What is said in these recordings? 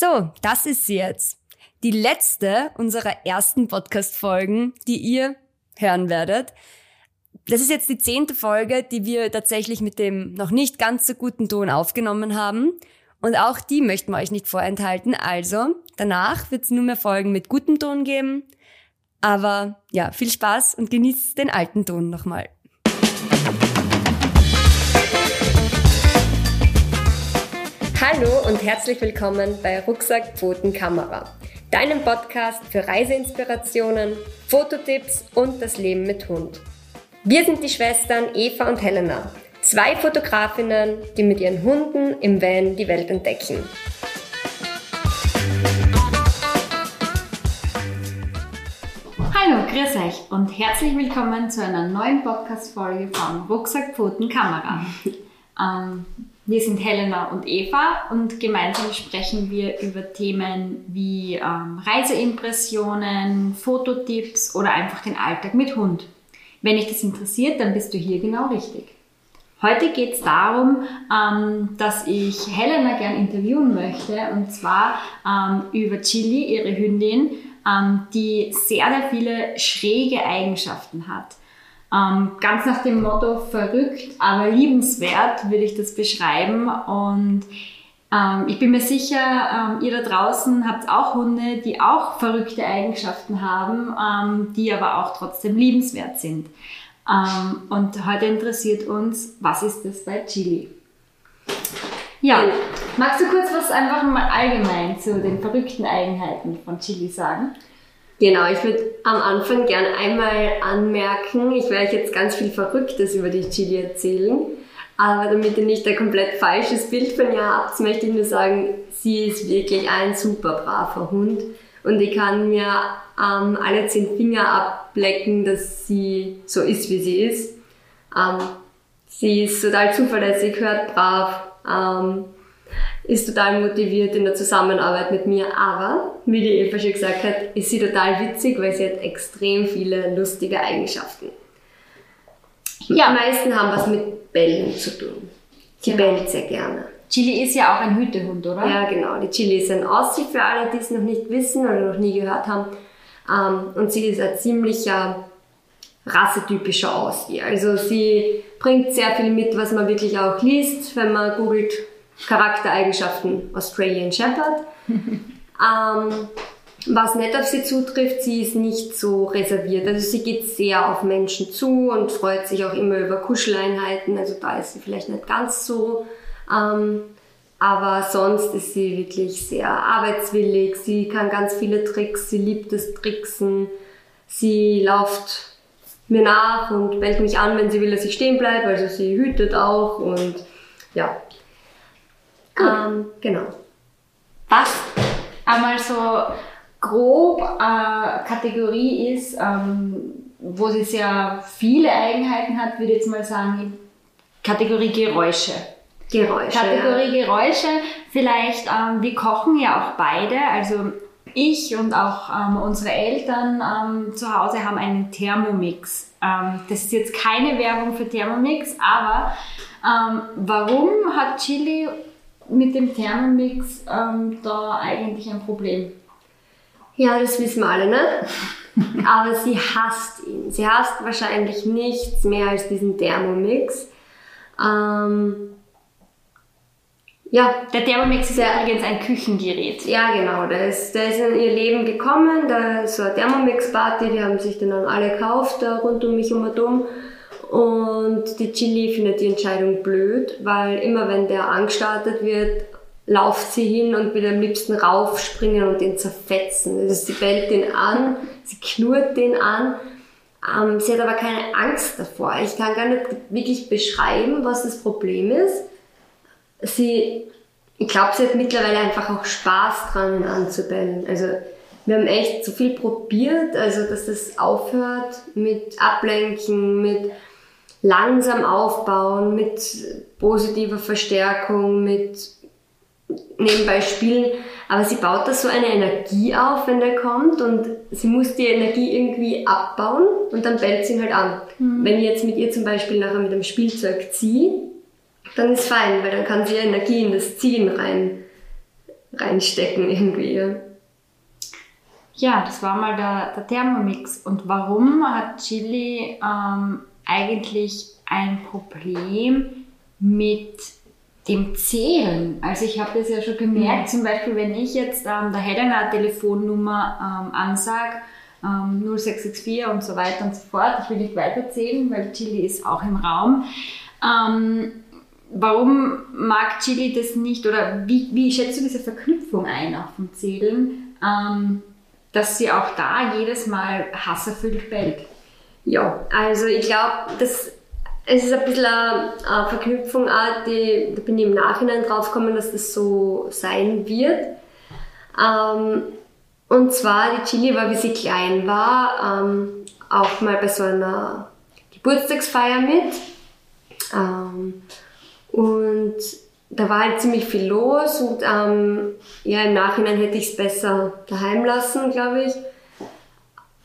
So, das ist sie jetzt. Die letzte unserer ersten Podcast-Folgen, die ihr hören werdet. Das ist jetzt die zehnte Folge, die wir tatsächlich mit dem noch nicht ganz so guten Ton aufgenommen haben. Und auch die möchten wir euch nicht vorenthalten. Also, danach wird es nur mehr Folgen mit gutem Ton geben. Aber ja, viel Spaß und genießt den alten Ton nochmal. Hallo und herzlich willkommen bei Rucksack Pfoten Kamera, deinem Podcast für Reiseinspirationen, Fototipps und das Leben mit Hund. Wir sind die Schwestern Eva und Helena, zwei Fotografinnen, die mit ihren Hunden im Van die Welt entdecken. Hallo, grüß euch und herzlich willkommen zu einer neuen Podcast-Folge von Rucksack Pfoten Kamera. ähm, wir sind Helena und Eva und gemeinsam sprechen wir über Themen wie ähm, Reiseimpressionen, Fototipps oder einfach den Alltag mit Hund. Wenn dich das interessiert, dann bist du hier genau richtig. Heute geht es darum, ähm, dass ich Helena gern interviewen möchte und zwar ähm, über Chili, ihre Hündin, ähm, die sehr, sehr viele schräge Eigenschaften hat. Ähm, ganz nach dem Motto verrückt, aber liebenswert würde ich das beschreiben. Und ähm, ich bin mir sicher, ähm, ihr da draußen habt auch Hunde, die auch verrückte Eigenschaften haben, ähm, die aber auch trotzdem liebenswert sind. Ähm, und heute interessiert uns, was ist das bei Chili? Ja, magst du kurz was einfach mal allgemein zu den verrückten Eigenheiten von Chili sagen? Genau, ich würde am Anfang gerne einmal anmerken, ich werde jetzt ganz viel Verrücktes über die Chili erzählen, aber damit ihr nicht ein komplett falsches Bild von ihr habt, möchte ich nur sagen, sie ist wirklich ein super braver Hund und ich kann mir ähm, alle zehn Finger ablecken, dass sie so ist, wie sie ist. Ähm, sie ist total zuverlässig, hört brav, ähm, ist total motiviert in der Zusammenarbeit mit mir, aber wie die Eva schon gesagt hat, ist sie total witzig, weil sie hat extrem viele lustige Eigenschaften. Ja. Die meisten haben was mit Bällen zu tun. Sie genau. bellt sehr gerne. Chili ist ja auch ein Hütehund, oder? Ja, genau. Die Chili ist ein Aussie für alle, die es noch nicht wissen oder noch nie gehört haben. Ähm, und sie ist ein ziemlicher rassetypischer Aussie. Also sie bringt sehr viel mit, was man wirklich auch liest, wenn man googelt Charaktereigenschaften Australian Shepherd. ähm, was nicht auf sie zutrifft, sie ist nicht so reserviert. Also sie geht sehr auf Menschen zu und freut sich auch immer über Kuscheleinheiten. Also da ist sie vielleicht nicht ganz so. Ähm, aber sonst ist sie wirklich sehr arbeitswillig. Sie kann ganz viele Tricks. Sie liebt das Tricksen. Sie läuft mir nach und bellt mich an, wenn sie will, dass ich stehen bleibe. Also sie hütet auch und ja, ähm, genau. Was einmal so grob äh, Kategorie ist, ähm, wo sie sehr viele Eigenheiten hat, würde ich jetzt mal sagen, Kategorie Geräusche. Geräusche. Kategorie ja. Geräusche. Vielleicht, ähm, wir kochen ja auch beide, also ich und auch ähm, unsere Eltern ähm, zu Hause haben einen Thermomix. Ähm, das ist jetzt keine Werbung für Thermomix, aber ähm, warum hat Chili mit dem Thermomix ähm, da eigentlich ein Problem? Ja, das wissen wir alle nicht. Aber sie hasst ihn. Sie hasst wahrscheinlich nichts mehr als diesen Thermomix. Ähm, ja. Der Thermomix ist ja übrigens ein Küchengerät. Ja, genau. Der ist, der ist in ihr Leben gekommen. Da ist so eine Thermomix-Party, die haben sich den dann alle gekauft, da rund um mich um und um. Und die Chili findet die Entscheidung blöd, weil immer wenn der angestartet wird, lauft sie hin und will am liebsten raufspringen und den zerfetzen. Also sie bellt den an, sie knurrt den an. Ähm, sie hat aber keine Angst davor. Ich kann gar nicht wirklich beschreiben, was das Problem ist. Sie, ich glaube, sie hat mittlerweile einfach auch Spaß dran, ihn anzubellen. Also wir haben echt so viel probiert, also dass das aufhört mit Ablenken, mit langsam aufbauen mit positiver Verstärkung, mit nebenbei spielen. Aber sie baut da so eine Energie auf, wenn der kommt und sie muss die Energie irgendwie abbauen und dann bellt sie ihn halt an. Mhm. Wenn ich jetzt mit ihr zum Beispiel nachher mit dem Spielzeug ziehe, dann ist fein, weil dann kann sie Energie in das Ziehen rein reinstecken irgendwie. Ja. Ja, das war mal der, der Thermomix. Und warum hat Chili ähm, eigentlich ein Problem mit dem Zählen? Also ich habe das ja schon gemerkt, mhm. zum Beispiel wenn ich jetzt ähm, der Helena Telefonnummer ähm, ansage, ähm, 0664 und so weiter und so fort, ich will nicht weiterzählen, weil Chili ist auch im Raum. Ähm, warum mag Chili das nicht oder wie, wie schätzt du diese Verknüpfung ein auch vom Zählen? Ähm, dass sie auch da jedes Mal hasserfüllt bellt. Ja, also ich glaube, das es ist ein bisschen eine, Verknüpfung, auch die, da bin ich im Nachhinein drauf gekommen, dass das so sein wird. Ähm, und zwar, die Chili war, wie sie klein war, ähm, auch mal bei so einer Geburtstagsfeier mit. Ähm, und da war halt ziemlich viel los und ähm, ja, im Nachhinein hätte ich es besser daheim lassen, glaube ich.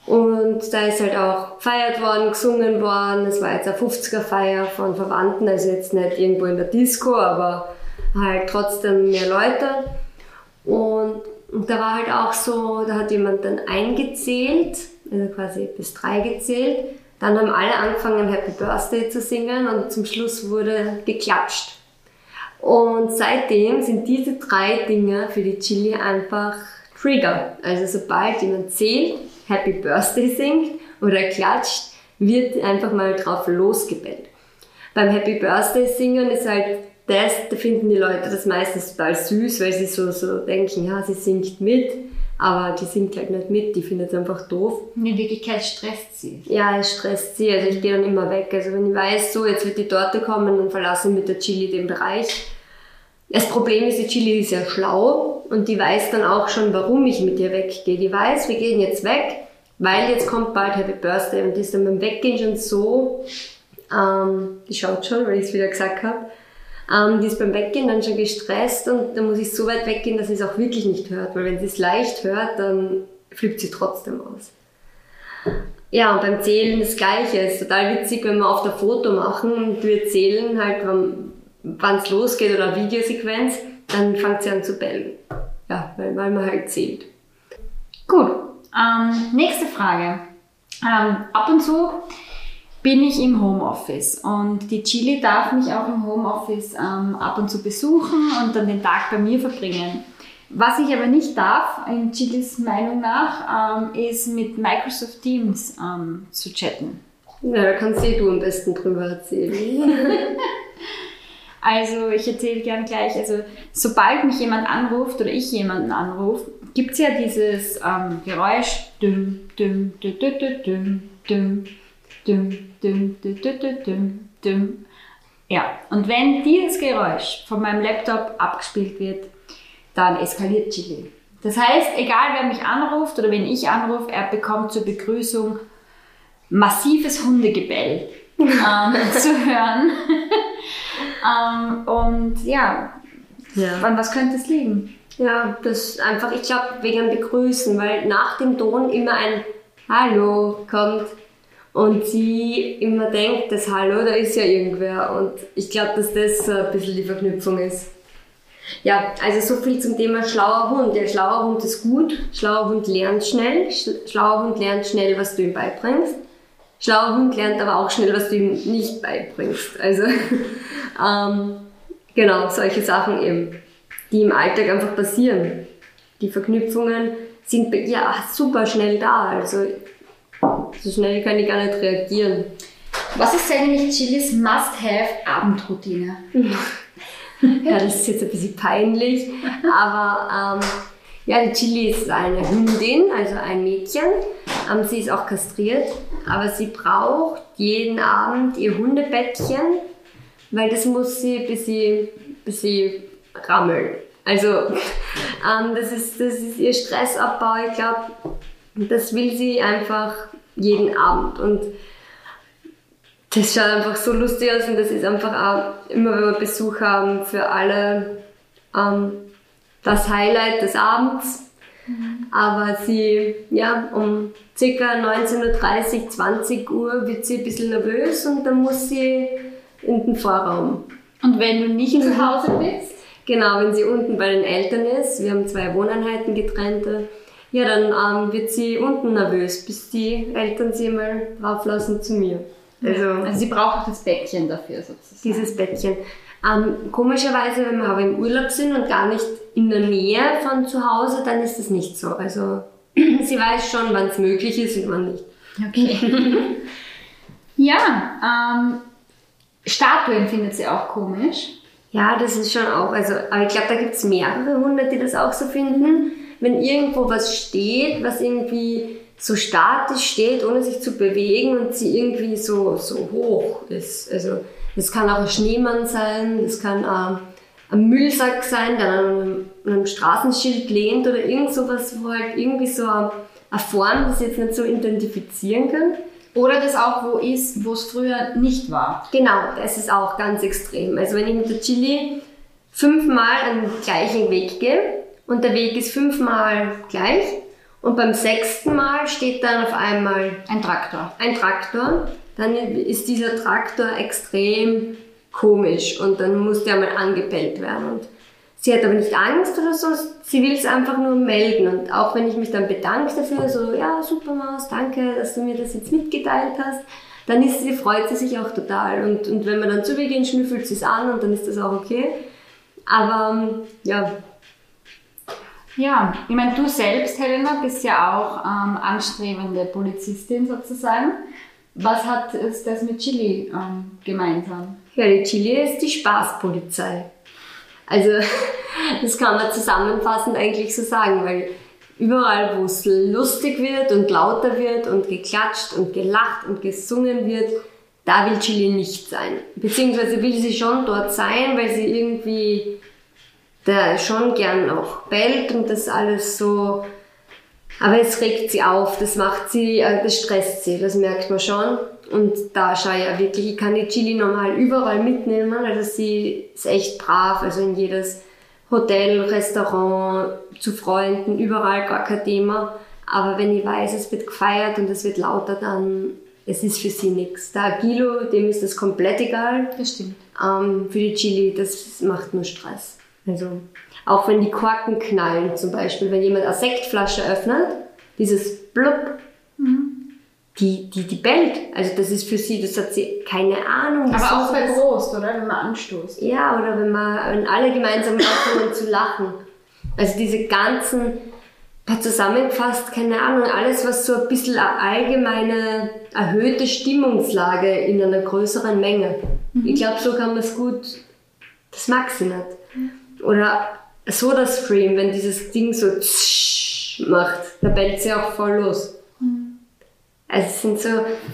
Und da ist halt auch gefeiert worden, gesungen worden. Es war jetzt eine 50er-Feier von Verwandten, also jetzt nicht irgendwo in der Disco, aber halt trotzdem mehr Leute. Und, und da war halt auch so, da hat jemand dann eingezählt, also quasi bis drei gezählt. Dann haben alle angefangen, Happy Birthday zu singen und zum Schluss wurde geklatscht. Und seitdem sind diese drei Dinge für die Chili einfach Trigger. Also sobald jemand zählt, Happy Birthday singt oder klatscht, wird einfach mal drauf losgebellt. Beim Happy Birthday singen ist halt das, da finden die Leute das meistens total süß, weil sie so, so denken, ja, sie singt mit, aber die singt halt nicht mit, die findet es einfach doof. In Wirklichkeit stresst sie. Ja, es stresst sie, also ich gehe dann immer weg. Also wenn ich weiß, so, jetzt wird die Torte kommen, dann verlasse ich mit der Chili den Bereich das Problem ist, die Chili ist ja schlau und die weiß dann auch schon, warum ich mit ihr weggehe. Die weiß, wir gehen jetzt weg, weil jetzt kommt bald Happy Birthday und die ist dann beim Weggehen schon so, ähm, die schaut schon, weil ich es wieder gesagt habe, ähm, die ist beim Weggehen dann schon gestresst und dann muss ich so weit weggehen, dass sie es auch wirklich nicht hört, weil wenn sie es leicht hört, dann flippt sie trotzdem aus. Ja, und beim Zählen das Gleiche. Es ist total witzig, wenn wir auf der Foto machen und wir zählen halt, wann es losgeht oder Videosequenz, dann fängt sie an zu bellen. Ja, weil, weil man halt zählt. Gut, ähm, nächste Frage. Ähm, ab und zu bin ich im Homeoffice und die Chili darf mich auch im Homeoffice ähm, ab und zu besuchen und dann den Tag bei mir verbringen. Was ich aber nicht darf, in Chilis Meinung nach, ähm, ist mit Microsoft Teams ähm, zu chatten. Ja, da kannst eh du am besten drüber erzählen. Also ich erzähle gern gleich, also sobald mich jemand anruft oder ich jemanden anrufe, gibt es ja dieses ähm, Geräusch. Düm, düm, düm, düm, düm, düm, düm, düm, düm, düm, düm, düm. Ja, und wenn dieses Geräusch von meinem Laptop abgespielt wird, dann eskaliert Chili. Das heißt, egal wer mich anruft oder wenn ich anrufe, er bekommt zur Begrüßung massives Hundegebell ähm, zu hören. ähm, und ja, ja, an was könnte es liegen? Ja, das ist einfach, ich glaube, wegen Begrüßen, weil nach dem Ton immer ein Hallo kommt und sie immer denkt, das Hallo, da ist ja irgendwer. Und ich glaube, dass das ein bisschen die Verknüpfung ist. Ja, also so viel zum Thema schlauer Hund. Der schlauer Hund ist gut, schlauer Hund lernt schnell, schlauer Hund lernt schnell, was du ihm beibringst. Schlauer Hund lernt aber auch schnell, was du ihm nicht beibringst. Also ähm, genau, solche Sachen eben, die im Alltag einfach passieren. Die Verknüpfungen sind bei ihr super schnell da. Also so schnell kann ich gar nicht reagieren. Was ist eigentlich Chilis Must-Have-Abendroutine? ja, das ist jetzt ein bisschen peinlich, aber ähm, ja, die Chili ist eine Hündin, also ein Mädchen. Ähm, sie ist auch kastriert, aber sie braucht jeden Abend ihr Hundebettchen, weil das muss sie, bis sie, bis sie rammeln. Also ähm, das, ist, das ist ihr Stressabbau. Ich glaube, das will sie einfach jeden Abend. Und das schaut einfach so lustig aus und das ist einfach auch immer, wenn wir Besuch haben, für alle ähm, das Highlight des Abends. Mhm. Aber sie, ja, um ca. 19.30 Uhr, 20 Uhr wird sie ein bisschen nervös und dann muss sie in den Vorraum. Und wenn du nicht zu Hause bist? Genau, wenn sie unten bei den Eltern ist, wir haben zwei Wohneinheiten getrennte, ja, dann ähm, wird sie unten nervös, bis die Eltern sie mal drauflassen zu mir. Also, also sie braucht auch das Bettchen dafür sozusagen. Dieses Bettchen. Ähm, komischerweise, wenn wir aber im Urlaub sind und gar nicht in der Nähe von zu Hause, dann ist das nicht so. Also sie weiß schon, wann es möglich ist und wann nicht. Okay. ja, ähm, Statuen findet sie auch komisch. Ja, das ist schon auch. Also, aber ich glaube, da gibt es mehrere Hunde, die das auch so finden. Wenn irgendwo was steht, was irgendwie so statisch steht, ohne sich zu bewegen und sie irgendwie so, so hoch ist. Also das kann auch ein Schneemann sein, das kann äh, ein Müllsack sein, der an einem, einem, Straßenschild lehnt oder irgend sowas, wo halt irgendwie so eine, eine Form, das jetzt nicht so identifizieren kann. Oder das auch wo ist, wo es früher nicht war. Genau, das ist auch ganz extrem. Also wenn ich mit der Chili fünfmal einen gleichen Weg gehe und der Weg ist fünfmal gleich und beim sechsten Mal steht dann auf einmal ein Traktor. Ein Traktor. Dann ist dieser Traktor extrem komisch und dann muss der mal angebellt werden. Und sie hat aber nicht Angst oder so, sie will es einfach nur melden. Und auch wenn ich mich dann bedanke dafür, so, ja, super Maus, danke, dass du mir das jetzt mitgeteilt hast, dann ist sie, freut sie sich auch total. Und, und wenn wir dann zu ihr gehen, schnüffelt sie es an und dann ist das auch okay. Aber ja, ja, ich meine, du selbst, Helena, bist ja auch ähm, anstrebende Polizistin sozusagen. Was hat es das mit Chili ähm, gemeinsam? Ja, die Chili ist die Spaßpolizei. Also, das kann man zusammenfassend eigentlich so sagen, weil überall, wo es lustig wird und lauter wird und geklatscht und gelacht und gesungen wird, da will Chili nicht sein. Beziehungsweise will sie schon dort sein, weil sie irgendwie der schon gern auch bellt und das alles so. Aber es regt sie auf, das macht sie, äh, das stresst sie, das merkt man schon. Und da schaue ich ja wirklich, ich kann die Chili normal überall mitnehmen, also sie ist echt brav, also in jedes Hotel, Restaurant, zu Freunden, überall gar kein Thema. Aber wenn ich weiß, es wird gefeiert und es wird lauter, dann es ist für sie nichts. Der Agilo, dem ist das komplett egal. Das stimmt. Ähm, für die Chili, das macht nur Stress. Also auch wenn die Korken knallen, zum Beispiel, wenn jemand eine Sektflasche öffnet, dieses Blub, mhm. die, die, die bellt. Also das ist für sie, das hat sie keine Ahnung. Aber auch bei Prost, oder? Wenn man anstoßt. Ja, oder wenn man, wenn alle gemeinsam anfangen zu lachen. Also diese ganzen, zusammengefasst, keine Ahnung, alles, was so ein bisschen eine allgemeine, erhöhte Stimmungslage in einer größeren Menge. Mhm. Ich glaube, so kann man es gut, das mag sie nicht. Oder Soda Stream, wenn dieses Ding so macht, da bellt sie auch voll los. Mhm. Also es sind so,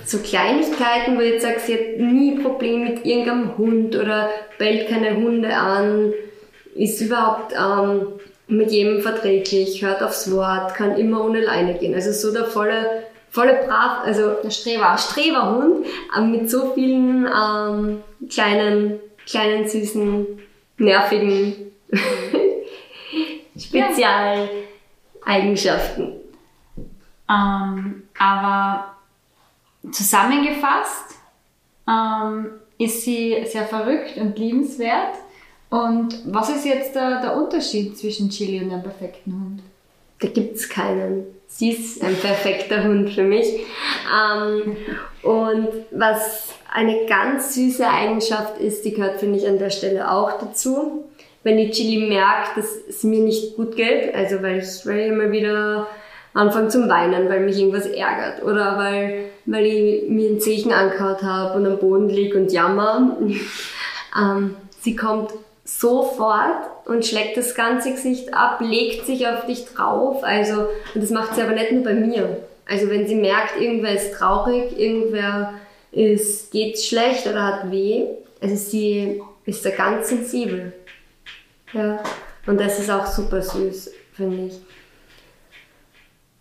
so Kleinigkeiten, wo ich jetzt sage, sie hat nie Probleme mit irgendeinem Hund oder bellt keine Hunde an, ist überhaupt ähm, mit jedem verträglich, hört aufs Wort, kann immer ohne Leine gehen. Also so der volle, volle brav, also der Streber, Streberhund, aber mit so vielen ähm, kleinen, kleinen, süßen, nervigen Spezialeigenschaften. Ähm, aber zusammengefasst ähm, ist sie sehr verrückt und liebenswert. Und was ist jetzt der, der Unterschied zwischen Chili und einem perfekten Hund? Da gibt es keinen. Sie ist ein perfekter Hund für mich. Ähm, und was eine ganz süße Eigenschaft ist, die gehört, finde ich, an der Stelle auch dazu, wenn die Chili merkt, dass es mir nicht gut geht, also weil ich, weil ich immer wieder anfange zum Weinen, weil mich irgendwas ärgert oder weil, weil ich mir einen Zeichen angehaut habe und am Boden liege und jammer. ähm, sie kommt sofort und schlägt das ganze Gesicht ab, legt sich auf dich drauf, also, und das macht sie aber nicht nur bei mir. Also wenn sie merkt, irgendwer ist traurig, irgendwer ist, geht schlecht oder hat weh, also sie ist da ganz sensibel. Ja, und das ist auch super süß, finde ich.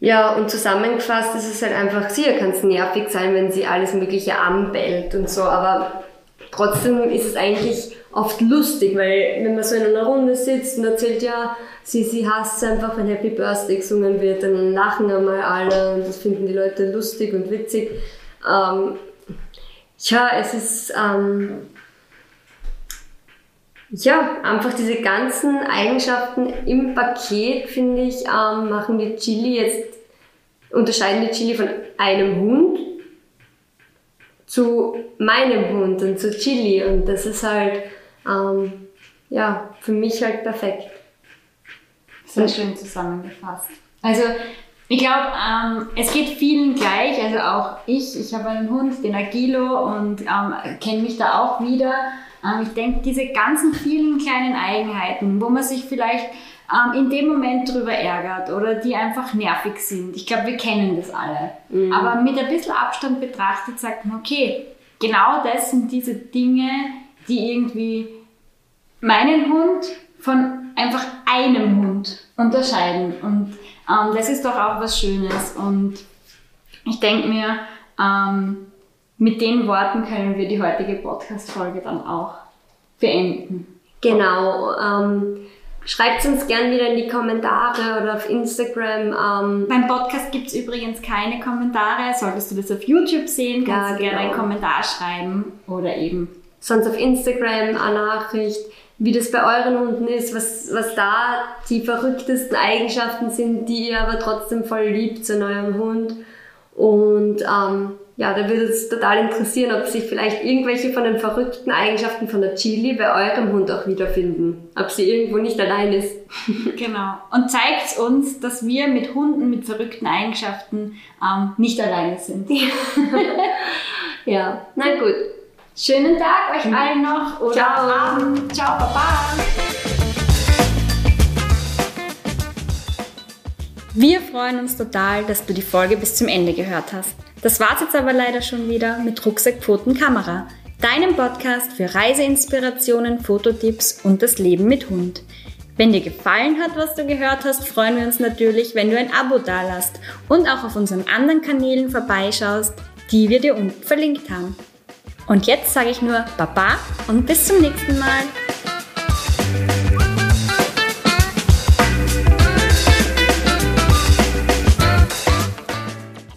Ja, und zusammengefasst ist es halt einfach, sicher kann es nervig sein, wenn sie alles Mögliche anbellt und so, aber trotzdem ist es eigentlich oft lustig, weil wenn man so in einer Runde sitzt und erzählt, ja, sie, sie hasst einfach, wenn Happy Birthday gesungen wird, dann lachen einmal alle und das finden die Leute lustig und witzig. Ähm, ja, es ist, ähm, Ja, einfach diese ganzen Eigenschaften im Paket, finde ich, ähm, machen die Chili jetzt, unterscheiden die Chili von einem Hund zu meinem Hund und zu Chili. Und das ist halt, ähm, ja, für mich halt perfekt. Sehr schön zusammengefasst. Also, ich glaube, ähm, es geht vielen gleich, also auch ich, ich habe einen Hund, den Agilo und ähm, kenne mich da auch wieder. Ähm, ich denke, diese ganzen vielen kleinen Eigenheiten, wo man sich vielleicht ähm, in dem Moment drüber ärgert oder die einfach nervig sind. Ich glaube, wir kennen das alle. Mhm. Aber mit ein bisschen Abstand betrachtet sagt man, okay, genau das sind diese Dinge, die irgendwie meinen Hund von einfach einem Hund unterscheiden. Und ähm, das ist doch auch was Schönes. Und ich denke mir, ähm, mit den Worten können wir die heutige Podcast-Folge dann auch beenden. Genau. Ähm, Schreibt uns gerne wieder in die Kommentare oder auf Instagram. Ähm. Beim Podcast gibt es übrigens keine Kommentare. Solltest du das auf YouTube sehen, kannst ja, du gerne genau. einen Kommentar schreiben oder eben. Sonst auf Instagram eine Nachricht, wie das bei euren Hunden ist, was, was da die verrücktesten Eigenschaften sind, die ihr aber trotzdem voll liebt in eurem Hund. Und ähm, ja, da würde es total interessieren, ob sich vielleicht irgendwelche von den verrückten Eigenschaften von der Chili bei eurem Hund auch wiederfinden. Ob sie irgendwo nicht allein ist. genau. Und zeigt uns, dass wir mit Hunden mit verrückten Eigenschaften ähm, nicht alleine sind. ja, na gut. Schönen Tag euch allen noch oder Ciao. Abend. Ciao, Baba. Wir freuen uns total, dass du die Folge bis zum Ende gehört hast. Das war's jetzt aber leider schon wieder mit Rucksack, Pfoten, Kamera, deinem Podcast für Reiseinspirationen, Fototipps und das Leben mit Hund. Wenn dir gefallen hat, was du gehört hast, freuen wir uns natürlich, wenn du ein Abo dalasst und auch auf unseren anderen Kanälen vorbeischaust, die wir dir unten verlinkt haben. Und jetzt sage ich nur Baba und bis zum nächsten Mal.